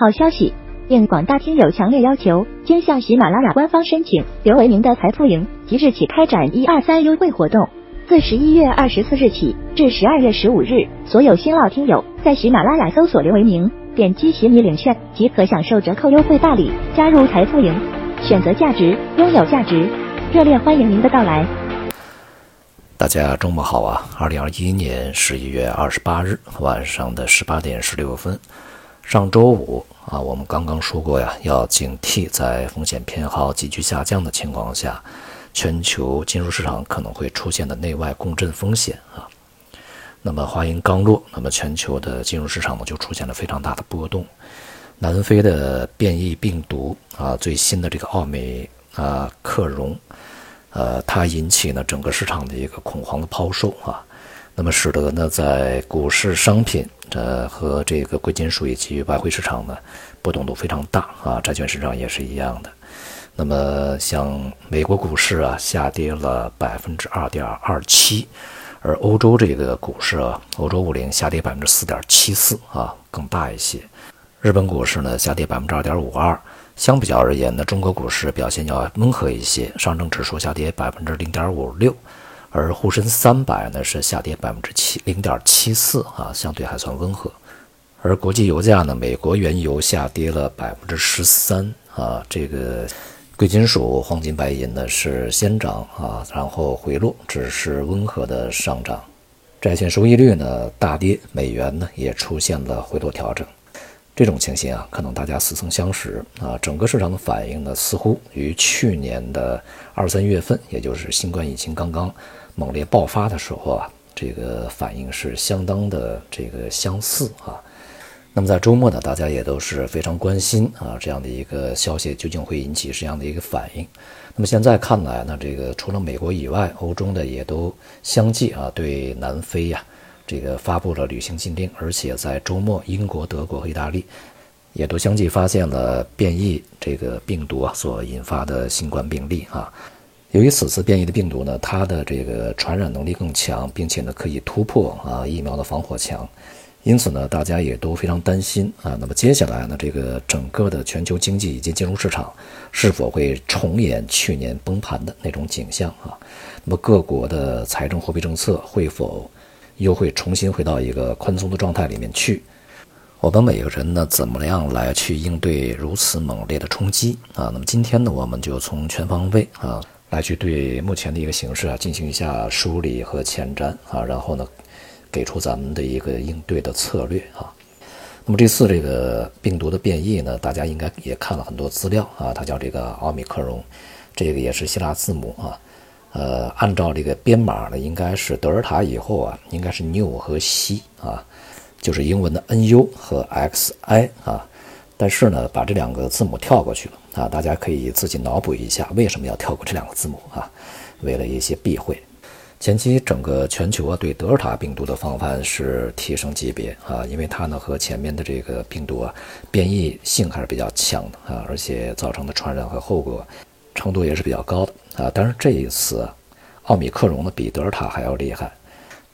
好消息！应广大听友强烈要求，经向喜马拉雅官方申请刘维明的财富营即日起开展一二三优惠活动。自十一月二十四日起至十二月十五日，所有新老听友在喜马拉雅搜索刘维明，点击喜米领券即可享受折扣优惠大礼，加入财富营，选择价值，拥有价值。热烈欢迎您的到来！大家周末好啊！二零二一年十一月二十八日晚上的十八点十六分。上周五啊，我们刚刚说过呀，要警惕在风险偏好急剧下降的情况下，全球金融市场可能会出现的内外共振风险啊。那么话音刚落，那么全球的金融市场呢就出现了非常大的波动。南非的变异病毒啊，最新的这个奥美啊克戎，呃，它引起呢整个市场的一个恐慌的抛售啊。那么使得呢，在股市、商品，呃和这个贵金属以及外汇市场呢，波动都非常大啊，债券市场也是一样的。那么像美国股市啊，下跌了百分之二点二七，而欧洲这个股市啊，欧洲五零下跌百分之四点七四啊，更大一些。日本股市呢，下跌百分之二点五二。相比较而言呢，中国股市表现要温和一些，上证指数下跌百分之零点五六。而沪深三百呢是下跌百分之七零点七四啊，相对还算温和。而国际油价呢，美国原油下跌了百分之十三啊，这个贵金属黄金白银呢是先涨啊，然后回落，只是温和的上涨。债券收益率呢大跌，美元呢也出现了回落调整。这种情形啊，可能大家似曾相识啊。整个市场的反应呢，似乎与去年的二三月份，也就是新冠疫情刚刚。猛烈爆发的时候啊，这个反应是相当的这个相似啊。那么在周末呢，大家也都是非常关心啊，这样的一个消息究竟会引起什么样的一个反应？那么现在看来呢，这个除了美国以外，欧洲的也都相继啊对南非呀这个发布了旅行禁令，而且在周末，英国、德国和意大利也都相继发现了变异这个病毒啊所引发的新冠病例啊。由于此次变异的病毒呢，它的这个传染能力更强，并且呢可以突破啊疫苗的防火墙，因此呢大家也都非常担心啊。那么接下来呢，这个整个的全球经济以及金融市场是否会重演去年崩盘的那种景象啊？那么各国的财政货币政策会否又会重新回到一个宽松的状态里面去？我们每个人呢怎么样来去应对如此猛烈的冲击啊？那么今天呢，我们就从全方位啊。来去对目前的一个形势啊进行一下梳理和前瞻啊，然后呢，给出咱们的一个应对的策略啊。那么这次这个病毒的变异呢，大家应该也看了很多资料啊，它叫这个奥密克戎，这个也是希腊字母啊。呃，按照这个编码呢，应该是德尔塔以后啊，应该是 new 和 C 啊，就是英文的 NU 和 XI 啊。但是呢，把这两个字母跳过去了啊！大家可以自己脑补一下，为什么要跳过这两个字母啊？为了一些避讳。前期整个全球啊，对德尔塔病毒的防范是提升级别啊，因为它呢和前面的这个病毒啊，变异性还是比较强的啊，而且造成的传染和后果程度也是比较高的啊。但是这一次，奥米克戎呢比德尔塔还要厉害。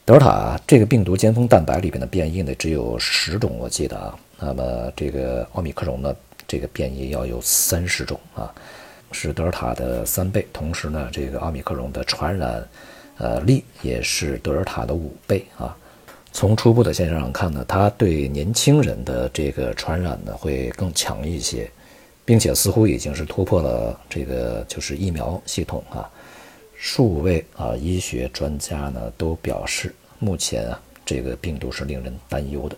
德尔塔这个病毒尖峰蛋白里边的变异呢，只有十种，我记得啊。那么这个奥密克戎呢，这个变异要有三十种啊，是德尔塔的三倍。同时呢，这个奥密克戎的传染，呃力也是德尔塔的五倍啊。从初步的现象上看呢，它对年轻人的这个传染呢会更强一些，并且似乎已经是突破了这个就是疫苗系统啊。数位啊医学专家呢都表示，目前啊。这个病毒是令人担忧的，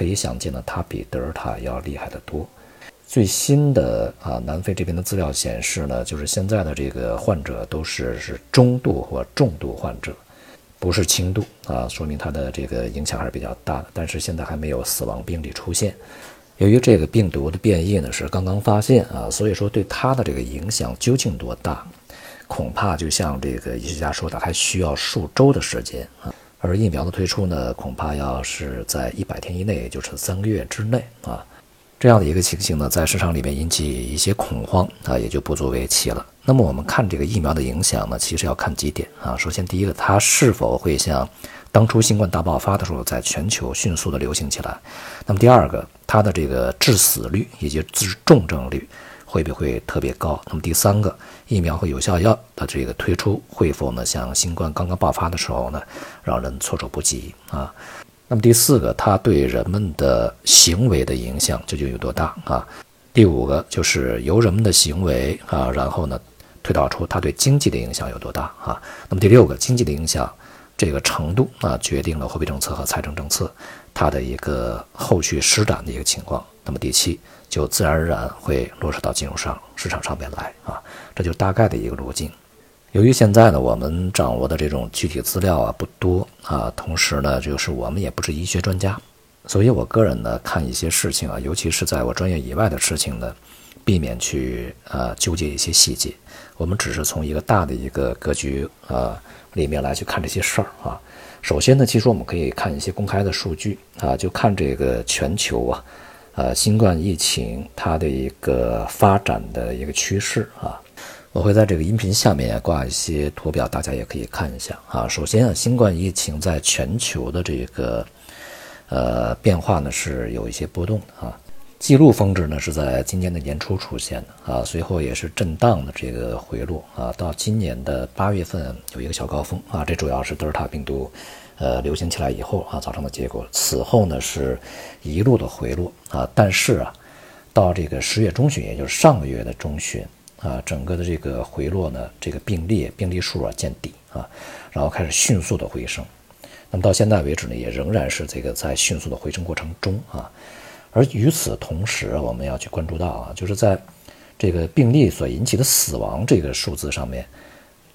可以想见呢，它比德尔塔要厉害得多。最新的啊，南非这边的资料显示呢，就是现在的这个患者都是是中度或重度患者，不是轻度啊，说明它的这个影响还是比较大的。但是现在还没有死亡病例出现。由于这个病毒的变异呢是刚刚发现啊，所以说对它的这个影响究竟多大，恐怕就像这个医学家说的，还需要数周的时间啊。而疫苗的推出呢，恐怕要是在一百天以内，也就是三个月之内啊，这样的一个情形呢，在市场里面引起一些恐慌啊，也就不足为奇了。那么我们看这个疫苗的影响呢，其实要看几点啊。首先，第一个，它是否会像当初新冠大爆发的时候，在全球迅速的流行起来。那么第二个，它的这个致死率以及致重症率会不会特别高？那么第三个，疫苗和有效药的这个推出会否呢，像新冠刚刚爆发的时候呢，让人措手不及啊？那么第四个，它对人们的行为的影响究竟有多大啊？第五个就是由人们的行为啊，然后呢？推导出它对经济的影响有多大啊？那么第六个，经济的影响这个程度啊，决定了货币政策和财政政策它的一个后续施展的一个情况。那么第七，就自然而然会落实到金融上市场上面来啊，这就大概的一个路径。由于现在呢，我们掌握的这种具体资料啊不多啊，同时呢，就是我们也不是医学专家，所以我个人呢看一些事情啊，尤其是在我专业以外的事情呢，避免去呃纠结一些细节。我们只是从一个大的一个格局啊里面来去看这些事儿啊。首先呢，其实我们可以看一些公开的数据啊，就看这个全球啊，呃，新冠疫情它的一个发展的一个趋势啊。我会在这个音频下面挂一些图表，大家也可以看一下啊。首先啊，新冠疫情在全球的这个呃变化呢是有一些波动的啊。记录峰值呢是在今年的年初出现的啊，随后也是震荡的这个回落啊，到今年的八月份有一个小高峰啊，这主要是德尔塔病毒，呃流行起来以后啊造成的结果。此后呢是一路的回落啊，但是啊，到这个十月中旬，也就是上个月的中旬啊，整个的这个回落呢，这个病例病例数啊见底啊，然后开始迅速的回升。那么到现在为止呢，也仍然是这个在迅速的回升过程中啊。而与此同时，我们要去关注到啊，就是在这个病例所引起的死亡这个数字上面，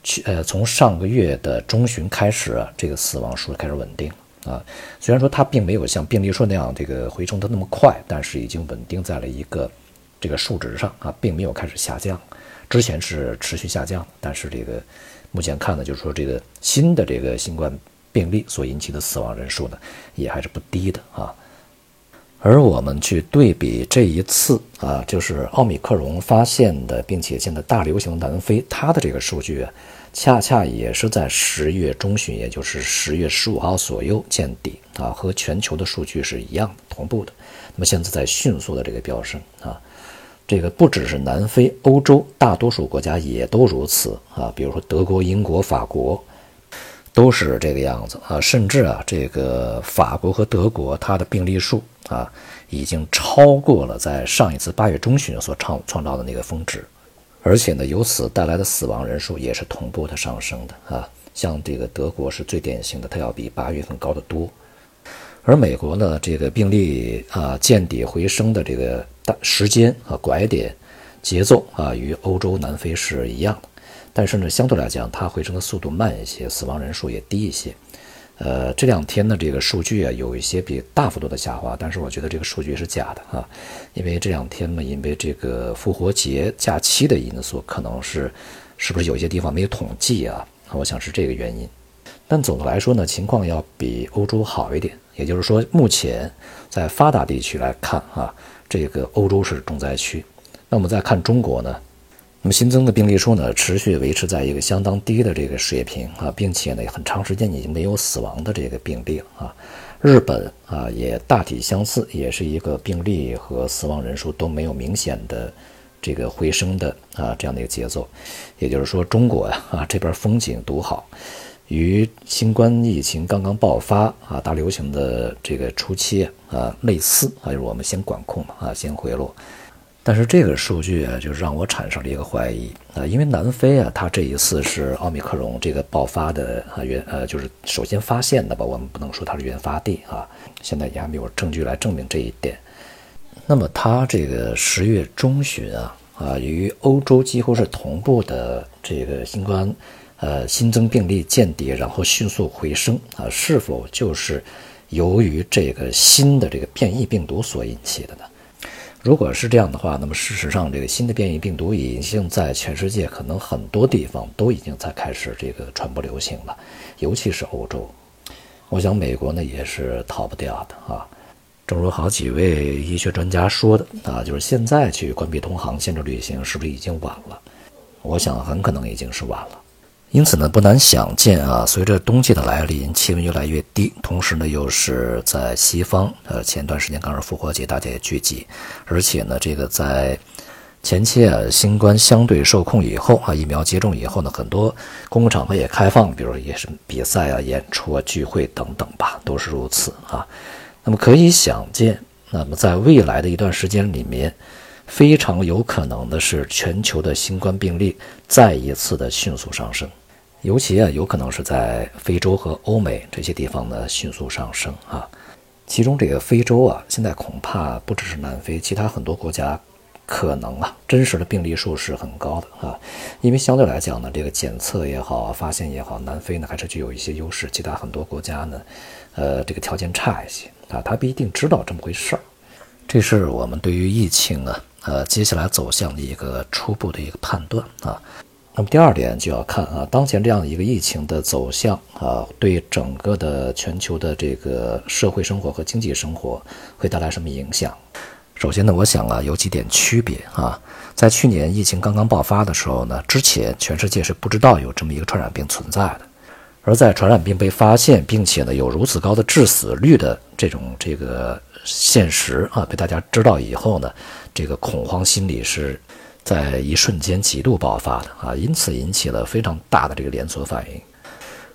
去呃，从上个月的中旬开始啊，这个死亡数开始稳定啊。虽然说它并没有像病例数那样这个回升的那么快，但是已经稳定在了一个这个数值上啊，并没有开始下降。之前是持续下降，但是这个目前看呢，就是说这个新的这个新冠病例所引起的死亡人数呢，也还是不低的啊。而我们去对比这一次啊，就是奥米克戎发现的，并且现在大流行的南非，它的这个数据啊，恰恰也是在十月中旬，也就是十月十五号左右见底啊，和全球的数据是一样的同步的。那么现在在迅速的这个飙升啊，这个不只是南非，欧洲大多数国家也都如此啊，比如说德国、英国、法国。都是这个样子啊，甚至啊，这个法国和德国它的病例数啊，已经超过了在上一次八月中旬所创创造的那个峰值，而且呢，由此带来的死亡人数也是同步的上升的啊。像这个德国是最典型的，它要比八月份高得多。而美国呢，这个病例啊见底回升的这个大时间啊拐点节奏啊，与欧洲、南非是一样的。但是呢，相对来讲，它回升的速度慢一些，死亡人数也低一些。呃，这两天呢，这个数据啊，有一些比大幅度的下滑，但是我觉得这个数据是假的啊，因为这两天呢，因为这个复活节假期的因素，可能是是不是有些地方没有统计啊？我想是这个原因。但总的来说呢，情况要比欧洲好一点，也就是说，目前在发达地区来看啊，这个欧洲是重灾区。那我们再看中国呢？那么新增的病例数呢，持续维持在一个相当低的这个水平啊，并且呢，很长时间已经没有死亡的这个病例啊。日本啊，也大体相似，也是一个病例和死亡人数都没有明显的这个回升的啊这样的一个节奏。也就是说，中国呀啊这边风景独好，与新冠疫情刚刚爆发啊大流行的这个初期啊类似啊，就是我们先管控啊，先回落。但是这个数据啊，就让我产生了一个怀疑啊，因为南非啊，它这一次是奥密克戎这个爆发的啊原呃，就是首先发现的吧，我们不能说它是原发地啊，现在也还没有证据来证明这一点。那么它这个十月中旬啊啊，与欧洲几乎是同步的这个新冠呃新增病例见底，然后迅速回升啊，是否就是由于这个新的这个变异病毒所引起的呢？如果是这样的话，那么事实上，这个新的变异病毒已经在全世界可能很多地方都已经在开始这个传播流行了，尤其是欧洲。我想美国呢也是逃不掉的啊。正如好几位医学专家说的啊，就是现在去关闭通航、限制旅行，是不是已经晚了？我想很可能已经是晚了，因此呢，不难想见啊，随着冬季的来临，气温越来越低，同时呢，又是在西方，呃，前段时间刚是复活节，大家也聚集，而且呢，这个在前期啊，新冠相对受控以后啊，疫苗接种以后呢，很多公共场合也开放，比如也是比赛啊、演出啊、聚会等等吧，都是如此啊。那么可以想见，那么在未来的一段时间里面，非常有可能的是全球的新冠病例再一次的迅速上升。尤其啊，有可能是在非洲和欧美这些地方呢迅速上升啊。其中这个非洲啊，现在恐怕不只是南非，其他很多国家可能啊，真实的病例数是很高的啊。因为相对来讲呢，这个检测也好，发现也好，南非呢还是具有一些优势，其他很多国家呢，呃，这个条件差一些啊。他不一定知道这么回事儿。这是我们对于疫情啊，呃，接下来走向的一个初步的一个判断啊。那么第二点就要看啊，当前这样的一个疫情的走向啊，对整个的全球的这个社会生活和经济生活会带来什么影响？首先呢，我想啊，有几点区别啊。在去年疫情刚刚爆发的时候呢，之前全世界是不知道有这么一个传染病存在的，而在传染病被发现，并且呢有如此高的致死率的这种这个现实啊，被大家知道以后呢，这个恐慌心理是。在一瞬间极度爆发的啊，因此引起了非常大的这个连锁反应。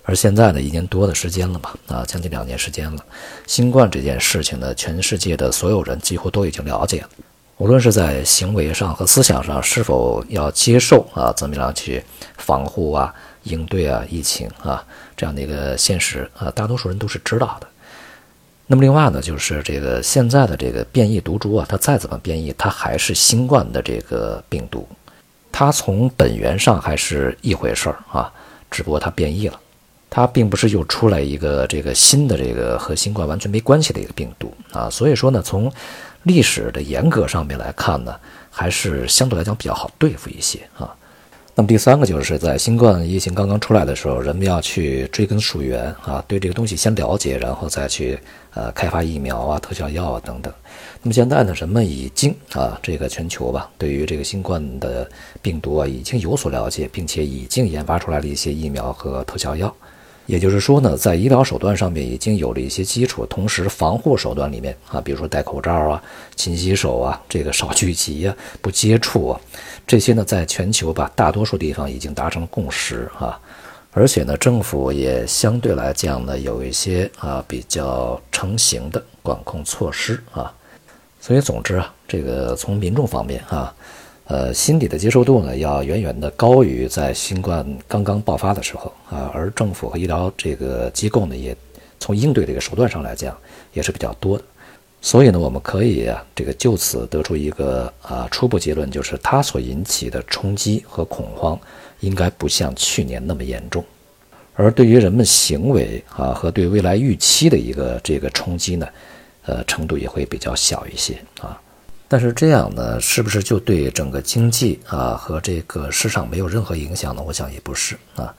而现在呢，一年多的时间了吧，啊，将近两年时间了，新冠这件事情呢，全世界的所有人几乎都已经了解了。无论是在行为上和思想上，是否要接受啊，怎么样去防护啊、应对啊疫情啊这样的一个现实啊，大多数人都是知道的。那么另外呢，就是这个现在的这个变异毒株啊，它再怎么变异，它还是新冠的这个病毒，它从本源上还是一回事儿啊，只不过它变异了，它并不是又出来一个这个新的这个和新冠完全没关系的一个病毒啊，所以说呢，从历史的严格上面来看呢，还是相对来讲比较好对付一些啊。那么第三个就是在新冠疫情刚刚出来的时候，人们要去追根溯源啊，对这个东西先了解，然后再去呃开发疫苗啊、特效药啊等等。那么现在呢，人们已经啊，这个全球吧，对于这个新冠的病毒啊，已经有所了解，并且已经研发出来了一些疫苗和特效药。也就是说呢，在医疗手段上面已经有了一些基础，同时防护手段里面啊，比如说戴口罩啊、勤洗手啊、这个少聚集啊、不接触啊，这些呢，在全球吧，大多数地方已经达成了共识啊。而且呢，政府也相对来讲呢，有一些啊比较成型的管控措施啊。所以，总之啊，这个从民众方面啊。呃，心理的接受度呢，要远远的高于在新冠刚刚爆发的时候啊，而政府和医疗这个机构呢，也从应对这个手段上来讲，也是比较多的。所以呢，我们可以啊，这个就此得出一个啊初步结论，就是它所引起的冲击和恐慌，应该不像去年那么严重，而对于人们行为啊和对未来预期的一个这个冲击呢，呃，程度也会比较小一些啊。但是这样呢，是不是就对整个经济啊和这个市场没有任何影响呢？我想也不是啊。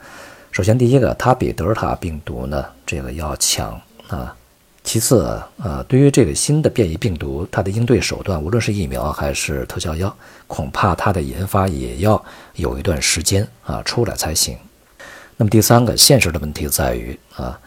首先，第一个，它比德尔塔病毒呢这个要强啊。其次啊，对于这个新的变异病毒，它的应对手段，无论是疫苗还是特效药，恐怕它的研发也要有一段时间啊出来才行。那么第三个现实的问题在于啊。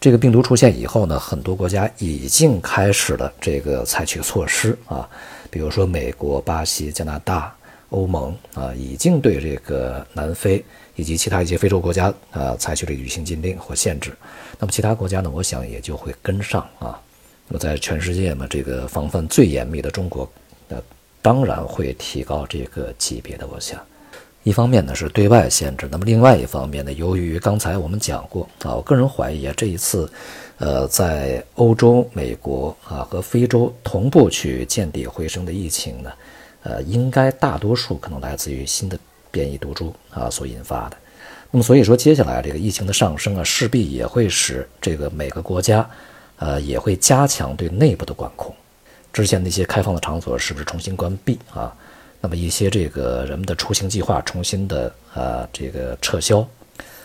这个病毒出现以后呢，很多国家已经开始了这个采取措施啊，比如说美国、巴西、加拿大、欧盟啊，已经对这个南非以及其他一些非洲国家啊采取了旅行禁令或限制。那么其他国家呢，我想也就会跟上啊。那么在全世界嘛，这个防范最严密的中国，那当然会提高这个级别的，我想。一方面呢是对外限制，那么另外一方面呢，由于刚才我们讲过啊，我个人怀疑啊，这一次，呃，在欧洲、美国啊和非洲同步去见底回升的疫情呢，呃，应该大多数可能来自于新的变异毒株啊所引发的。那么所以说，接下来这个疫情的上升啊，势必也会使这个每个国家，呃，也会加强对内部的管控。之前那些开放的场所是不是重新关闭啊？那么一些这个人们的出行计划重新的啊这个撤销，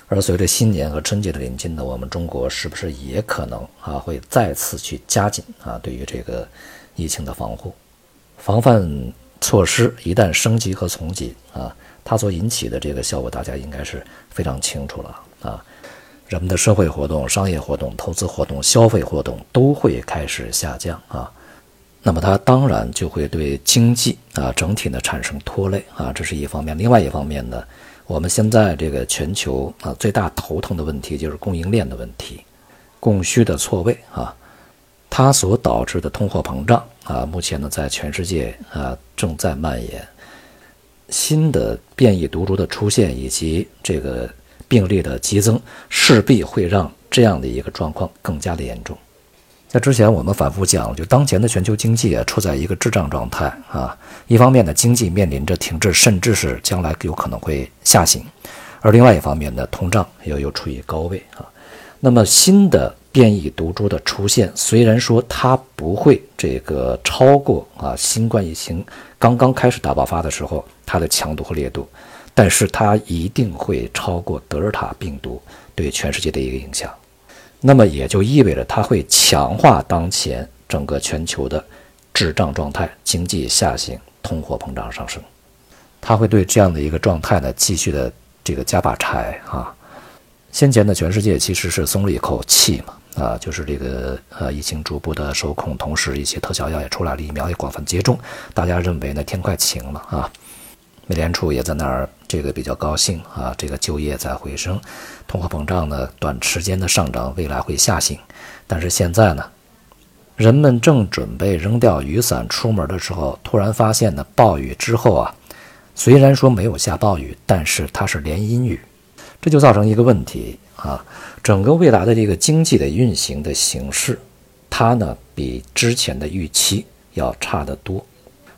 而随着新年和春节的临近呢，我们中国是不是也可能啊会再次去加紧啊对于这个疫情的防护、防范措施一旦升级和从紧啊，它所引起的这个效果，大家应该是非常清楚了啊。人们的社会活动、商业活动、投资活动、消费活动都会开始下降啊，那么它当然就会对经济啊整体呢产生拖累啊，这是一方面。另外一方面呢，我们现在这个全球啊最大头疼的问题就是供应链的问题，供需的错位啊，它所导致的通货膨胀啊，目前呢在全世界啊正在蔓延，新的变异毒株的出现以及这个。病例的激增势必会让这样的一个状况更加的严重。在之前我们反复讲，就当前的全球经济啊处在一个滞胀状态啊，一方面呢经济面临着停滞，甚至是将来有可能会下行；而另外一方面呢通胀又又处于高位啊。那么新的变异毒株的出现，虽然说它不会这个超过啊新冠疫情刚刚开始大爆发的时候它的强度和烈度。但是它一定会超过德尔塔病毒对全世界的一个影响，那么也就意味着它会强化当前整个全球的滞胀状态、经济下行、通货膨胀上升，它会对这样的一个状态呢继续的这个加把柴啊。先前的全世界其实是松了一口气嘛，啊，就是这个呃疫情逐步的受控，同时一些特效药也出来了，疫苗也广泛接种，大家认为呢天快晴了啊。美联储也在那儿，这个比较高兴啊，这个就业在回升，通货膨胀呢短时间的上涨，未来会下行。但是现在呢，人们正准备扔掉雨伞出门的时候，突然发现呢，暴雨之后啊，虽然说没有下暴雨，但是它是连阴雨，这就造成一个问题啊，整个未来的这个经济的运行的形式，它呢比之前的预期要差得多。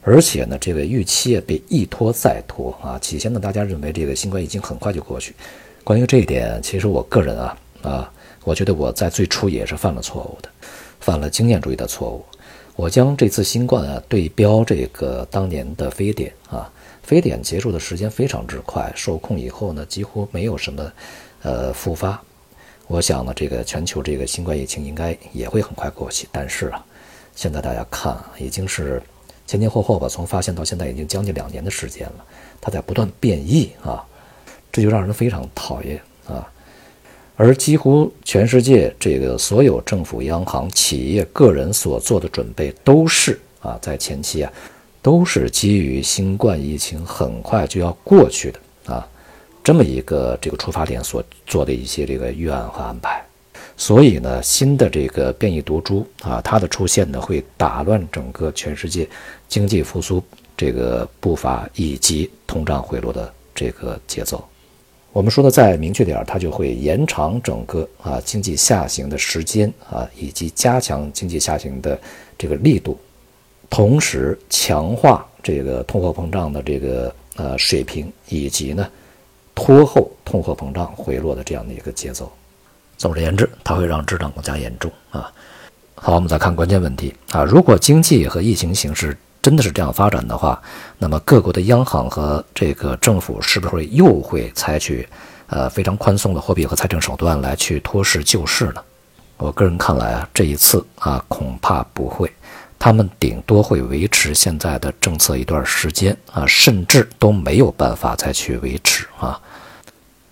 而且呢，这个预期也被一拖再拖啊！起先呢，大家认为这个新冠疫情很快就过去。关于这一点，其实我个人啊啊，我觉得我在最初也是犯了错误的，犯了经验主义的错误。我将这次新冠啊对标这个当年的非典啊，非典结束的时间非常之快，受控以后呢，几乎没有什么呃复发。我想呢，这个全球这个新冠疫情应该也会很快过去。但是啊，现在大家看，已经是。前前后后吧，从发现到现在已经将近两年的时间了，它在不断变异啊，这就让人非常讨厌啊。而几乎全世界这个所有政府、央行、企业、个人所做的准备，都是啊，在前期啊，都是基于新冠疫情很快就要过去的啊这么一个这个出发点所做的一些这个预案和安排。所以呢，新的这个变异毒株啊，它的出现呢，会打乱整个全世界经济复苏这个步伐以及通胀回落的这个节奏。我们说的再明确点儿，它就会延长整个啊经济下行的时间啊，以及加强经济下行的这个力度，同时强化这个通货膨胀的这个呃水平，以及呢拖后通货膨胀回落的这样的一个节奏。总而言之，它会让滞胀更加严重啊。好，我们再看关键问题啊。如果经济和疫情形势真的是这样发展的话，那么各国的央行和这个政府是不是会又会采取呃非常宽松的货币和财政手段来去托市救市呢？我个人看来啊，这一次啊恐怕不会，他们顶多会维持现在的政策一段时间啊，甚至都没有办法再去维持啊。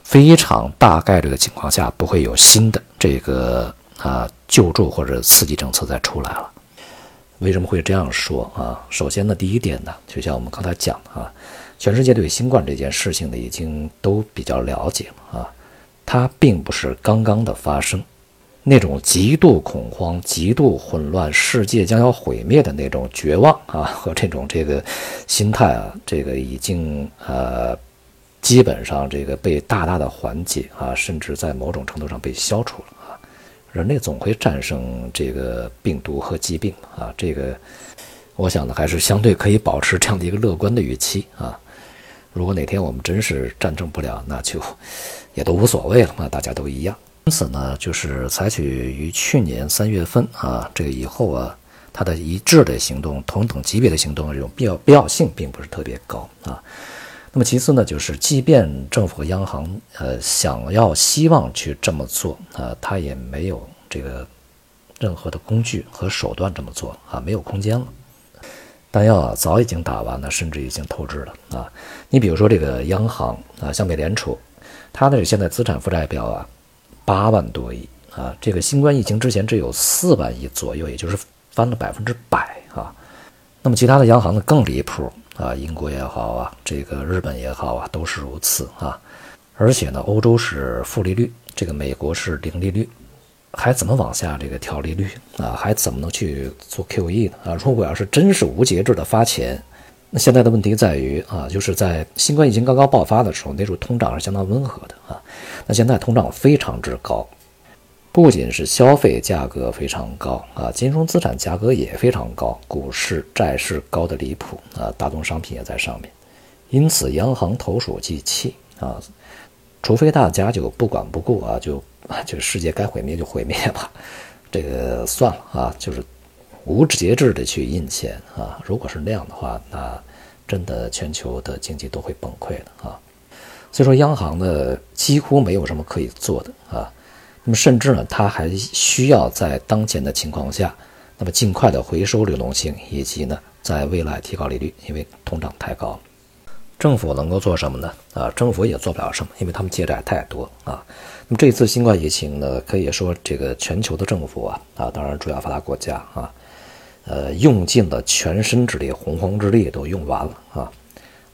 非常大概率的情况下，不会有新的这个啊救助或者刺激政策再出来了。为什么会这样说啊？首先呢，第一点呢，就像我们刚才讲的啊，全世界对新冠这件事情呢已经都比较了解了啊，它并不是刚刚的发生，那种极度恐慌、极度混乱、世界将要毁灭的那种绝望啊和这种这个心态啊，这个已经呃。基本上这个被大大的缓解啊，甚至在某种程度上被消除了啊。人类总会战胜这个病毒和疾病啊，这个我想呢还是相对可以保持这样的一个乐观的预期啊。如果哪天我们真是战胜不了，那就也都无所谓了嘛，大家都一样。因此呢，就是采取于去年三月份啊，这个以后啊，它的一致的行动、同等级别的行动这种必要必要性并不是特别高啊。那么其次呢，就是即便政府和央行呃想要希望去这么做啊，它也没有这个任何的工具和手段这么做啊，没有空间了。弹药啊早已经打完了，甚至已经透支了啊。你比如说这个央行啊，像美联储，它的现在资产负债表啊八万多亿啊，这个新冠疫情之前只有四万亿左右，也就是翻了百分之百啊。那么其他的央行呢更离谱啊，英国也好啊，这个日本也好啊，都是如此啊。而且呢，欧洲是负利率，这个美国是零利率。还怎么往下这个调利率啊？还怎么能去做 QE 呢？啊，如果要是真是无节制的发钱，那现在的问题在于啊，就是在新冠疫情刚刚爆发的时候，那时候通胀是相当温和的啊。那现在通胀非常之高，不仅是消费价格非常高啊，金融资产价格也非常高，股市、债市高的离谱啊，大宗商品也在上面。因此，央行投鼠忌器啊，除非大家就不管不顾啊，就。啊，就世界该毁灭就毁灭吧，这个算了啊，就是无节制的去印钱啊。如果是那样的话，那真的全球的经济都会崩溃的啊。所以说，央行呢几乎没有什么可以做的啊。那么甚至呢，它还需要在当前的情况下，那么尽快的回收流动性，以及呢，在未来提高利率，因为通胀太高了。政府能够做什么呢？啊，政府也做不了什么，因为他们借债太多啊。那么这次新冠疫情呢，可以说这个全球的政府啊，啊，当然主要发达国家啊，呃，用尽了全身之力，洪荒之力都用完了啊。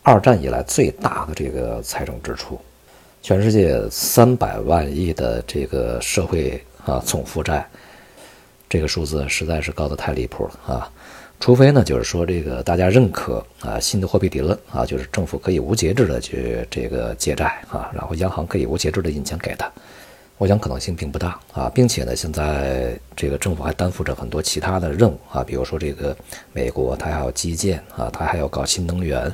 二战以来最大的这个财政支出，全世界三百万亿的这个社会啊总负债，这个数字实在是高的太离谱了啊。除非呢，就是说这个大家认可啊新的货币理论啊，就是政府可以无节制的去这个借债啊，然后央行可以无节制的印钱给他，我想可能性并不大啊，并且呢，现在这个政府还担负着很多其他的任务啊，比如说这个美国它还要基建啊，它还要搞新能源，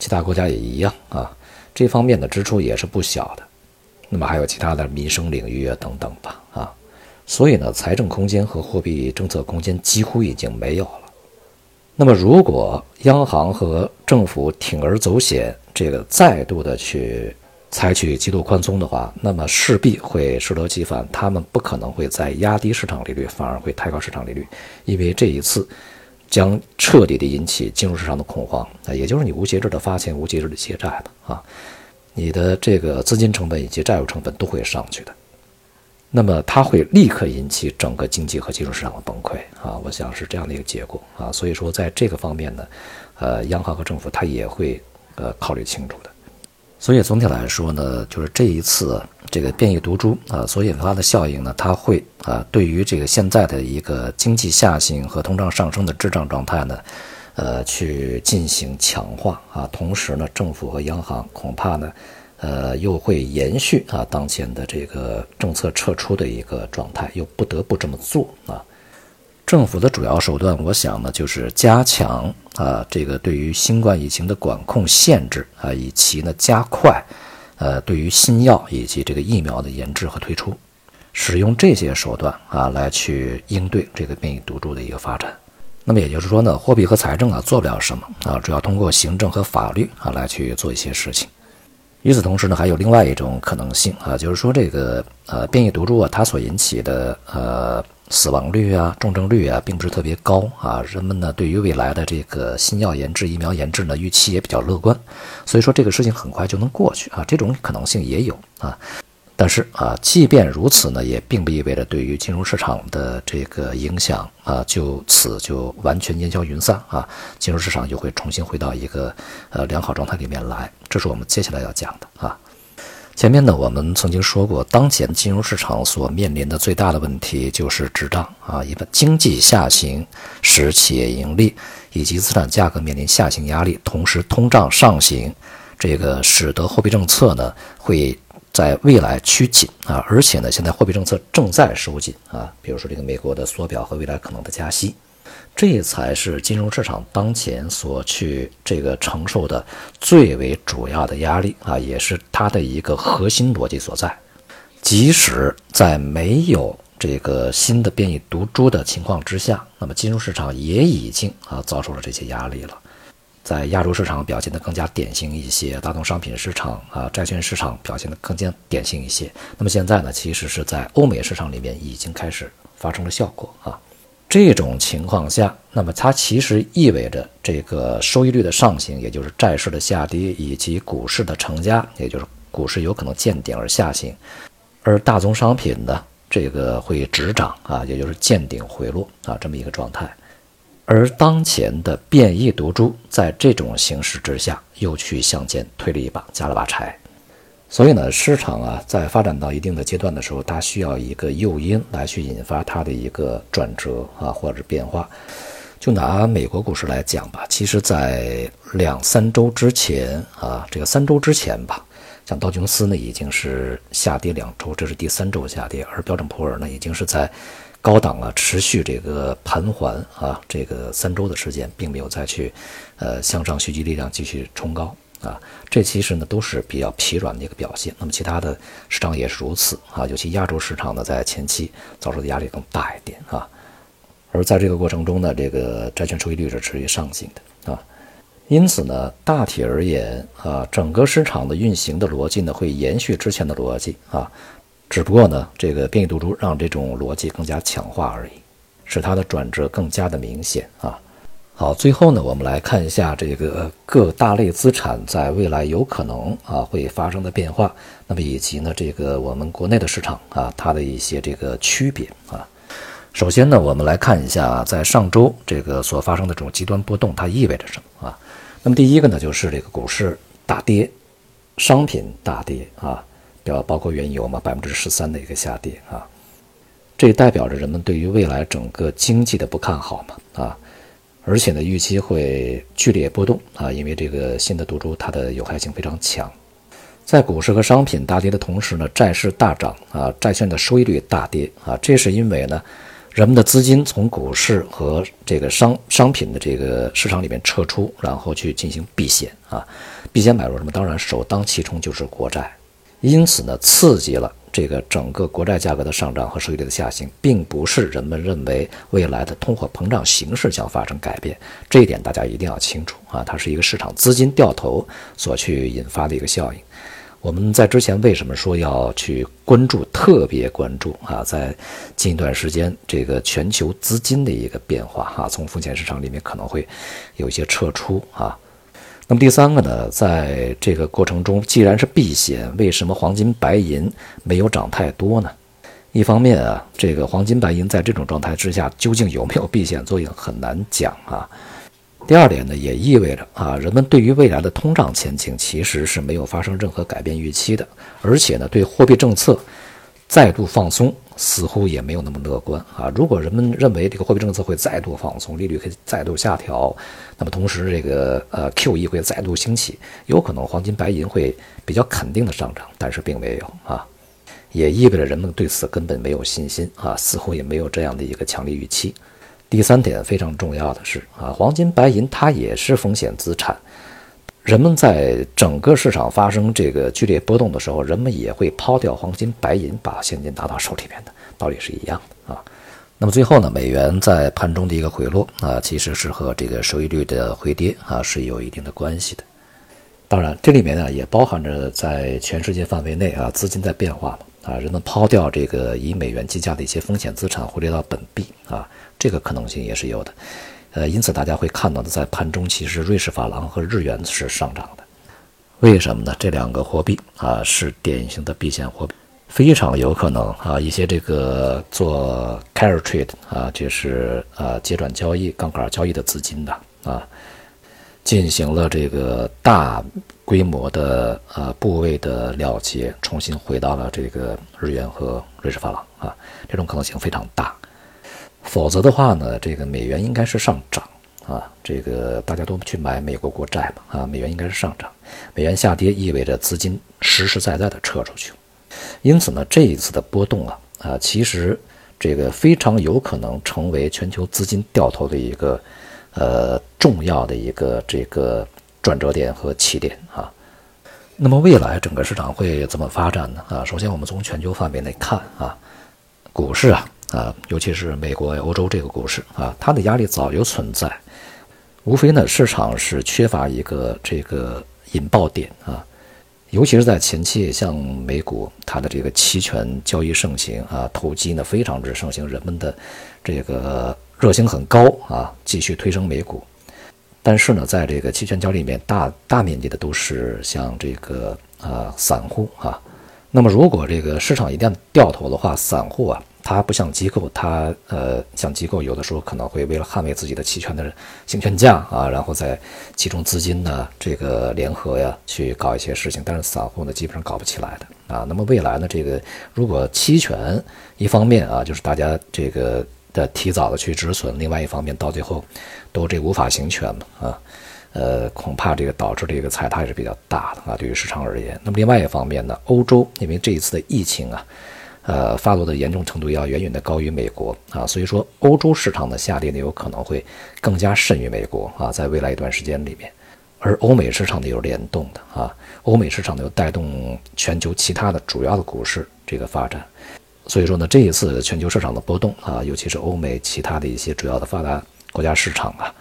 其他国家也一样啊，这方面的支出也是不小的，那么还有其他的民生领域啊等等吧啊，所以呢，财政空间和货币政策空间几乎已经没有了。那么，如果央行和政府铤而走险，这个再度的去采取极度宽松的话，那么势必会适得其反。他们不可能会再压低市场利率，反而会抬高市场利率，因为这一次将彻底的引起金融市场的恐慌啊，也就是你无节制的发钱、无节制的借债了啊，你的这个资金成本以及债务成本都会上去的。那么它会立刻引起整个经济和金融市场的崩溃啊！我想是这样的一个结果啊。所以说，在这个方面呢，呃，央行和政府它也会呃考虑清楚的。所以总体来说呢，就是这一次这个变异毒株啊所引发的效应呢，它会啊对于这个现在的一个经济下行和通胀上升的滞胀状态呢，呃，去进行强化啊。同时呢，政府和央行恐怕呢。呃，又会延续啊当前的这个政策撤出的一个状态，又不得不这么做啊。政府的主要手段，我想呢，就是加强啊这个对于新冠疫情的管控限制啊，以及呢加快呃对于新药以及这个疫苗的研制和推出，使用这些手段啊来去应对这个变异毒株的一个发展。那么也就是说呢，货币和财政啊做不了什么啊，主要通过行政和法律啊来去做一些事情。与此同时呢，还有另外一种可能性啊，就是说这个呃变异毒株啊，它所引起的呃死亡率啊、重症率啊，并不是特别高啊。人们呢对于未来的这个新药研制、疫苗研制呢，预期也比较乐观，所以说这个事情很快就能过去啊。这种可能性也有啊。但是啊，即便如此呢，也并不意味着对于金融市场的这个影响啊，就此就完全烟消云散啊，金融市场就会重新回到一个呃良好状态里面来。这是我们接下来要讲的啊。前面呢，我们曾经说过，当前金融市场所面临的最大的问题就是滞胀啊，一个经济下行使企业盈利以及资产价格面临下行压力，同时通胀上行，这个使得货币政策呢会。在未来趋紧啊，而且呢，现在货币政策正在收紧啊，比如说这个美国的缩表和未来可能的加息，这才是金融市场当前所去这个承受的最为主要的压力啊，也是它的一个核心逻辑所在。即使在没有这个新的变异毒株的情况之下，那么金融市场也已经啊遭受了这些压力了。在亚洲市场表现得更加典型一些，大宗商品市场啊，债券市场表现得更加典型一些。那么现在呢，其实是在欧美市场里面已经开始发生了效果啊。这种情况下，那么它其实意味着这个收益率的上行，也就是债市的下跌，以及股市的成家，也就是股市有可能见顶而下行，而大宗商品呢，这个会止涨啊，也就是见顶回落啊，这么一个状态。而当前的变异毒株在这种形势之下，又去向前推了一把，加了把柴。所以呢，市场啊，在发展到一定的阶段的时候，它需要一个诱因来去引发它的一个转折啊，或者变化。就拿美国股市来讲吧，其实，在两三周之前啊，这个三周之前吧，像道琼斯呢已经是下跌两周，这是第三周下跌，而标准普尔呢已经是在高档啊持续这个盘桓啊，这个三周的时间，并没有再去呃向上蓄积力量继续冲高。啊，这其实呢都是比较疲软的一个表现。那么其他的市场也是如此啊，尤其亚洲市场呢，在前期遭受的压力更大一点啊。而在这个过程中呢，这个债券收益率是持续上行的啊。因此呢，大体而言啊，整个市场的运行的逻辑呢会延续之前的逻辑啊，只不过呢，这个变异毒株让这种逻辑更加强化而已，使它的转折更加的明显啊。好，最后呢，我们来看一下这个各大类资产在未来有可能啊会发生的变化，那么以及呢这个我们国内的市场啊它的一些这个区别啊。首先呢，我们来看一下在上周这个所发生的这种极端波动，它意味着什么啊？那么第一个呢，就是这个股市大跌，商品大跌啊，表包括原油嘛，百分之十三的一个下跌啊，这代表着人们对于未来整个经济的不看好嘛啊。而且呢，预期会剧烈波动啊，因为这个新的毒株它的有害性非常强。在股市和商品大跌的同时呢，债市大涨啊，债券的收益率大跌啊，这是因为呢，人们的资金从股市和这个商商品的这个市场里面撤出，然后去进行避险啊，避险买入什么？当然首当其冲就是国债，因此呢，刺激了。这个整个国债价格的上涨和收益率的下行，并不是人们认为未来的通货膨胀形势将发生改变，这一点大家一定要清楚啊！它是一个市场资金掉头所去引发的一个效应。我们在之前为什么说要去关注，特别关注啊？在近一段时间，这个全球资金的一个变化哈，从风险市场里面可能会有一些撤出啊。那么第三个呢，在这个过程中，既然是避险，为什么黄金、白银没有涨太多呢？一方面啊，这个黄金、白银在这种状态之下，究竟有没有避险作用，很难讲啊。第二点呢，也意味着啊，人们对于未来的通胀前景其实是没有发生任何改变预期的，而且呢，对货币政策再度放松。似乎也没有那么乐观啊！如果人们认为这个货币政策会再度放松，利率可以再度下调，那么同时这个呃 QE 会再度兴起，有可能黄金白银会比较肯定的上涨，但是并没有啊，也意味着人们对此根本没有信心啊，似乎也没有这样的一个强烈预期。第三点非常重要的是啊，黄金白银它也是风险资产。人们在整个市场发生这个剧烈波动的时候，人们也会抛掉黄金、白银，把现金拿到手里面的道理是一样的啊。那么最后呢，美元在盘中的一个回落啊，其实是和这个收益率的回跌啊是有一定的关系的。当然，这里面呢也包含着在全世界范围内啊资金在变化嘛啊，人们抛掉这个以美元计价的一些风险资产，回流到本币啊，这个可能性也是有的。呃，因此大家会看到的，在盘中其实瑞士法郎和日元是上涨的，为什么呢？这两个货币啊是典型的避险货币，非常有可能啊一些这个做 carry trade 啊就是啊结转交易、杠杆交易的资金的啊，进行了这个大规模的呃部位的了结，重新回到了这个日元和瑞士法郎啊，这种可能性非常大。否则的话呢，这个美元应该是上涨啊，这个大家都去买美国国债嘛啊，美元应该是上涨，美元下跌意味着资金实实在在的撤出去，因此呢，这一次的波动啊啊，其实这个非常有可能成为全球资金掉头的一个呃重要的一个这个转折点和起点啊。那么未来整个市场会怎么发展呢？啊，首先我们从全球范围内看啊，股市啊。啊，尤其是美国、欧洲这个股市啊，它的压力早就存在，无非呢市场是缺乏一个这个引爆点啊，尤其是在前期，像美股，它的这个期权交易盛行啊，投机呢非常之盛行，人们的这个热情很高啊，继续推升美股。但是呢，在这个期权交易里面，大大面积的都是像这个啊散户啊。那么如果这个市场一旦掉头的话，散户啊。它不像机构，它呃，像机构有的时候可能会为了捍卫自己的期权的行权价啊，然后再集中资金呢，这个联合呀去搞一些事情。但是散户呢，基本上搞不起来的啊。那么未来呢，这个如果期权一方面啊，就是大家这个的提早的去止损，另外一方面到最后都这无法行权嘛啊，呃，恐怕这个导致这个踩踏也是比较大的啊，对于市场而言。那么另外一方面呢，欧洲因为这一次的疫情啊。呃，发作的严重程度要远远的高于美国啊，所以说欧洲市场的下跌呢，有可能会更加甚于美国啊，在未来一段时间里面，而欧美市场呢有联动的啊，欧美市场呢又带动全球其他的主要的股市这个发展，所以说呢，这一次全球市场的波动啊，尤其是欧美其他的一些主要的发达国家市场啊，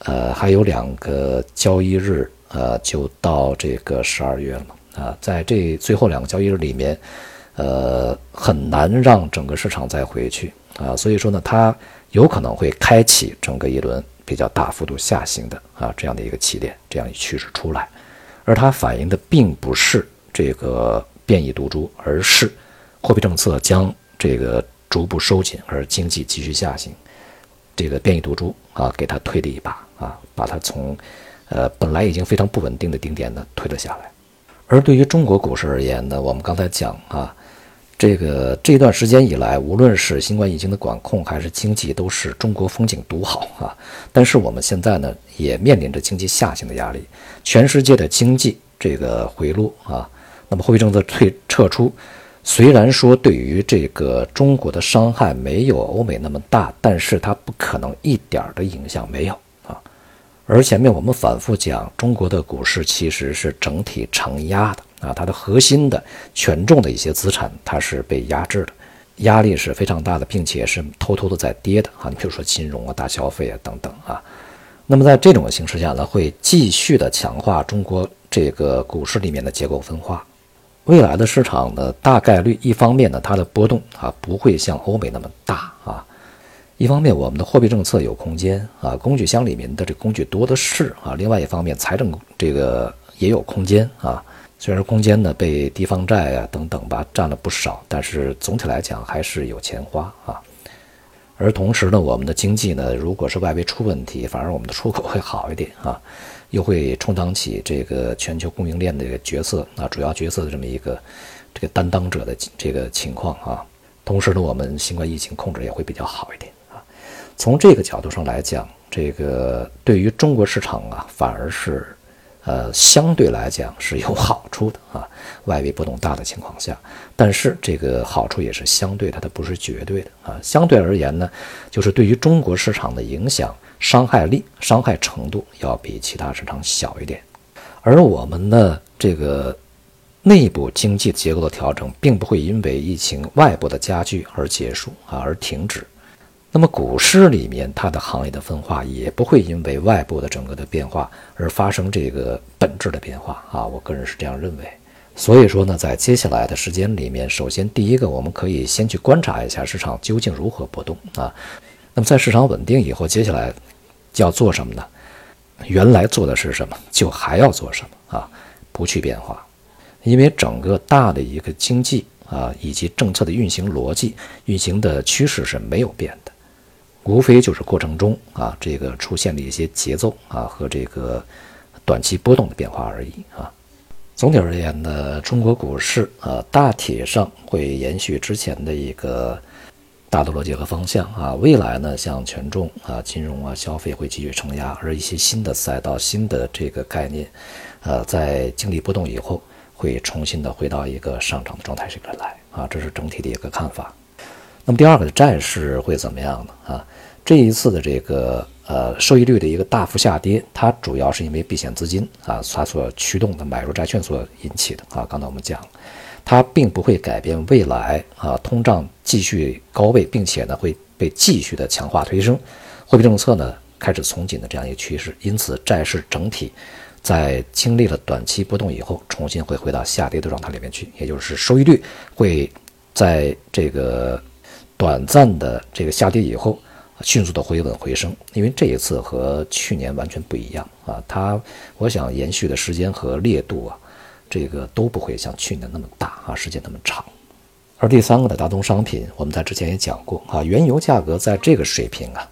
呃，还有两个交易日呃，就到这个十二月了啊，在这最后两个交易日里面。呃，很难让整个市场再回去啊，所以说呢，它有可能会开启整个一轮比较大幅度下行的啊这样的一个起点，这样一趋势出来，而它反映的并不是这个变异毒株，而是货币政策将这个逐步收紧，而经济继续下行，这个变异毒株啊给它推了一把啊，把它从呃本来已经非常不稳定的顶点呢推了下来，而对于中国股市而言呢，我们刚才讲啊。这个这段时间以来，无论是新冠疫情的管控，还是经济，都是中国风景独好啊。但是我们现在呢，也面临着经济下行的压力，全世界的经济这个回落啊。那么货币政策退撤出，虽然说对于这个中国的伤害没有欧美那么大，但是它不可能一点的影响没有啊。而前面我们反复讲，中国的股市其实是整体承压的。啊，它的核心的权重的一些资产，它是被压制的，压力是非常大的，并且是偷偷的在跌的啊。你比如说金融啊、大消费啊等等啊。那么在这种形势下呢，会继续的强化中国这个股市里面的结构分化。未来的市场呢，大概率一方面呢，它的波动啊不会像欧美那么大啊；一方面我们的货币政策有空间啊，工具箱里面的这工具多的是啊；另外一方面财政这个也有空间啊。虽然空间呢被地方债啊等等吧占了不少，但是总体来讲还是有钱花啊。而同时呢，我们的经济呢，如果是外围出问题，反而我们的出口会好一点啊，又会充当起这个全球供应链的这个角色啊，主要角色的这么一个这个担当者的这个情况啊。同时呢，我们新冠疫情控制也会比较好一点啊。从这个角度上来讲，这个对于中国市场啊，反而是。呃，相对来讲是有好处的啊，外围波动大的情况下，但是这个好处也是相对，它的不是绝对的啊。相对而言呢，就是对于中国市场的影响、伤害力、伤害程度要比其他市场小一点。而我们的，这个内部经济结构的调整，并不会因为疫情外部的加剧而结束啊，而停止。那么股市里面，它的行业的分化也不会因为外部的整个的变化而发生这个本质的变化啊，我个人是这样认为。所以说呢，在接下来的时间里面，首先第一个，我们可以先去观察一下市场究竟如何波动啊。那么在市场稳定以后，接下来要做什么呢？原来做的是什么，就还要做什么啊？不去变化，因为整个大的一个经济啊，以及政策的运行逻辑、运行的趋势是没有变。无非就是过程中啊，这个出现了一些节奏啊和这个短期波动的变化而已啊。总体而言呢，中国股市啊大体上会延续之前的一个大的逻辑和方向啊。未来呢，像权重啊、金融啊、消费会继续承压，而一些新的赛道、新的这个概念，呃，在经历波动以后，会重新的回到一个上涨的状态这边来啊。这是整体的一个看法。那么第二个债市会怎么样呢？啊？这一次的这个呃收益率的一个大幅下跌，它主要是因为避险资金啊，它所驱动的买入债券所引起的啊。刚才我们讲，它并不会改变未来啊通胀继续高位，并且呢会被继续的强化推升，货币政策呢开始从紧的这样一个趋势。因此，债市整体在经历了短期波动以后，重新会回到下跌的状态里面去，也就是收益率会在这个短暂的这个下跌以后。迅速的回稳回升，因为这一次和去年完全不一样啊，它我想延续的时间和烈度啊，这个都不会像去年那么大啊，时间那么长。而第三个的大宗商品，我们在之前也讲过啊，原油价格在这个水平啊，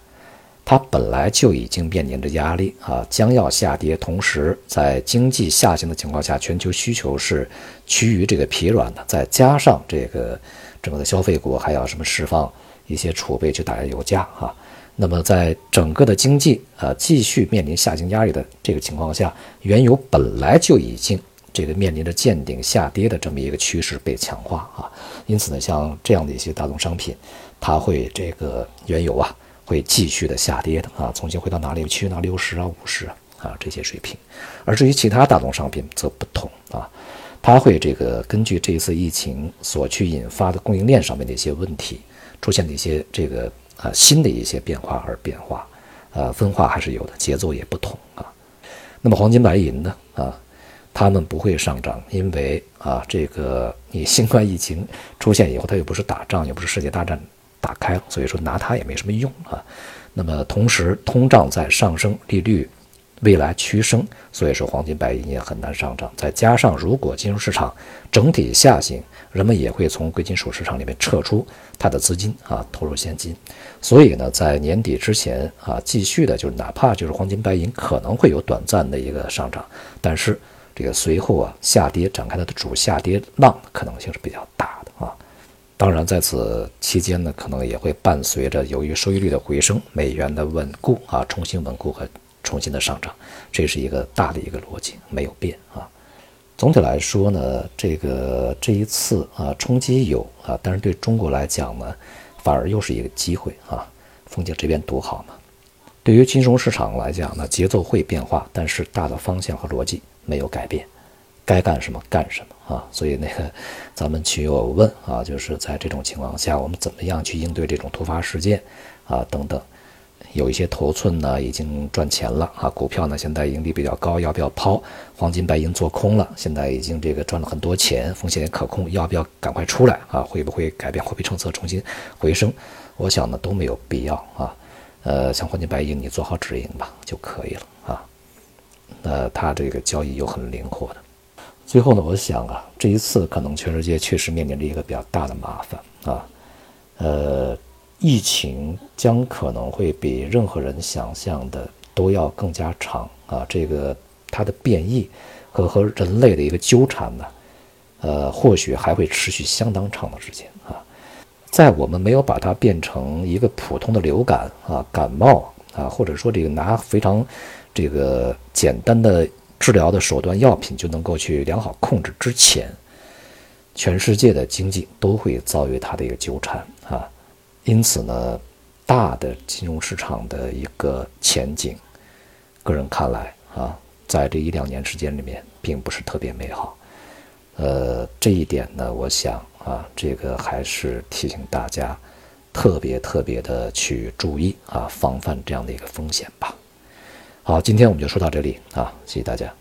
它本来就已经面临着压力啊，将要下跌，同时在经济下行的情况下，全球需求是趋于这个疲软的，再加上这个整个的消费国还要什么释放。一些储备去打压油价啊，那么在整个的经济啊继续面临下行压力的这个情况下，原油本来就已经这个面临着见顶下跌的这么一个趋势被强化啊，因此呢，像这样的一些大宗商品，它会这个原油啊会继续的下跌的啊，重新回到哪里去呢？六十啊、五十啊啊这些水平，而至于其他大宗商品则不同啊，它会这个根据这一次疫情所去引发的供应链上面的一些问题。出现的一些这个啊新的一些变化而变化，呃分化还是有的，节奏也不同啊。那么黄金白银呢啊，它们不会上涨，因为啊这个你新冠疫情出现以后，它又不是打仗，又不是世界大战打开了，所以说拿它也没什么用啊。那么同时通胀在上升，利率。未来趋升，所以说黄金白银也很难上涨。再加上如果金融市场整体下行，人们也会从贵金属市场里面撤出它的资金啊，投入现金。所以呢，在年底之前啊，继续的就是哪怕就是黄金白银可能会有短暂的一个上涨，但是这个随后啊下跌展开它的主下跌浪可能性是比较大的啊。当然在此期间呢，可能也会伴随着由于收益率的回升，美元的稳固啊，重新稳固和。重新的上涨，这是一个大的一个逻辑，没有变啊。总体来说呢，这个这一次啊冲击有啊，但是对中国来讲呢，反而又是一个机会啊。风景这边独好嘛。对于金融市场来讲呢，节奏会变化，但是大的方向和逻辑没有改变，该干什么干什么啊。所以那个咱们群友问啊，就是在这种情况下，我们怎么样去应对这种突发事件啊等等。有一些头寸呢，已经赚钱了啊，股票呢现在盈利比较高，要不要抛？黄金白银做空了，现在已经这个赚了很多钱，风险也可控，要不要赶快出来啊？会不会改变货币政策重新回升？我想呢都没有必要啊。呃，像黄金白银，你做好止盈吧就可以了啊。那它这个交易又很灵活的。最后呢，我想啊，这一次可能全世界确实面临着一个比较大的麻烦啊，呃。疫情将可能会比任何人想象的都要更加长啊！这个它的变异和和人类的一个纠缠呢，呃，或许还会持续相当长的时间啊。在我们没有把它变成一个普通的流感啊、感冒啊，或者说这个拿非常这个简单的治疗的手段药品就能够去良好控制之前，全世界的经济都会遭遇它的一个纠缠。因此呢，大的金融市场的一个前景，个人看来啊，在这一两年时间里面，并不是特别美好。呃，这一点呢，我想啊，这个还是提醒大家，特别特别的去注意啊，防范这样的一个风险吧。好，今天我们就说到这里啊，谢谢大家。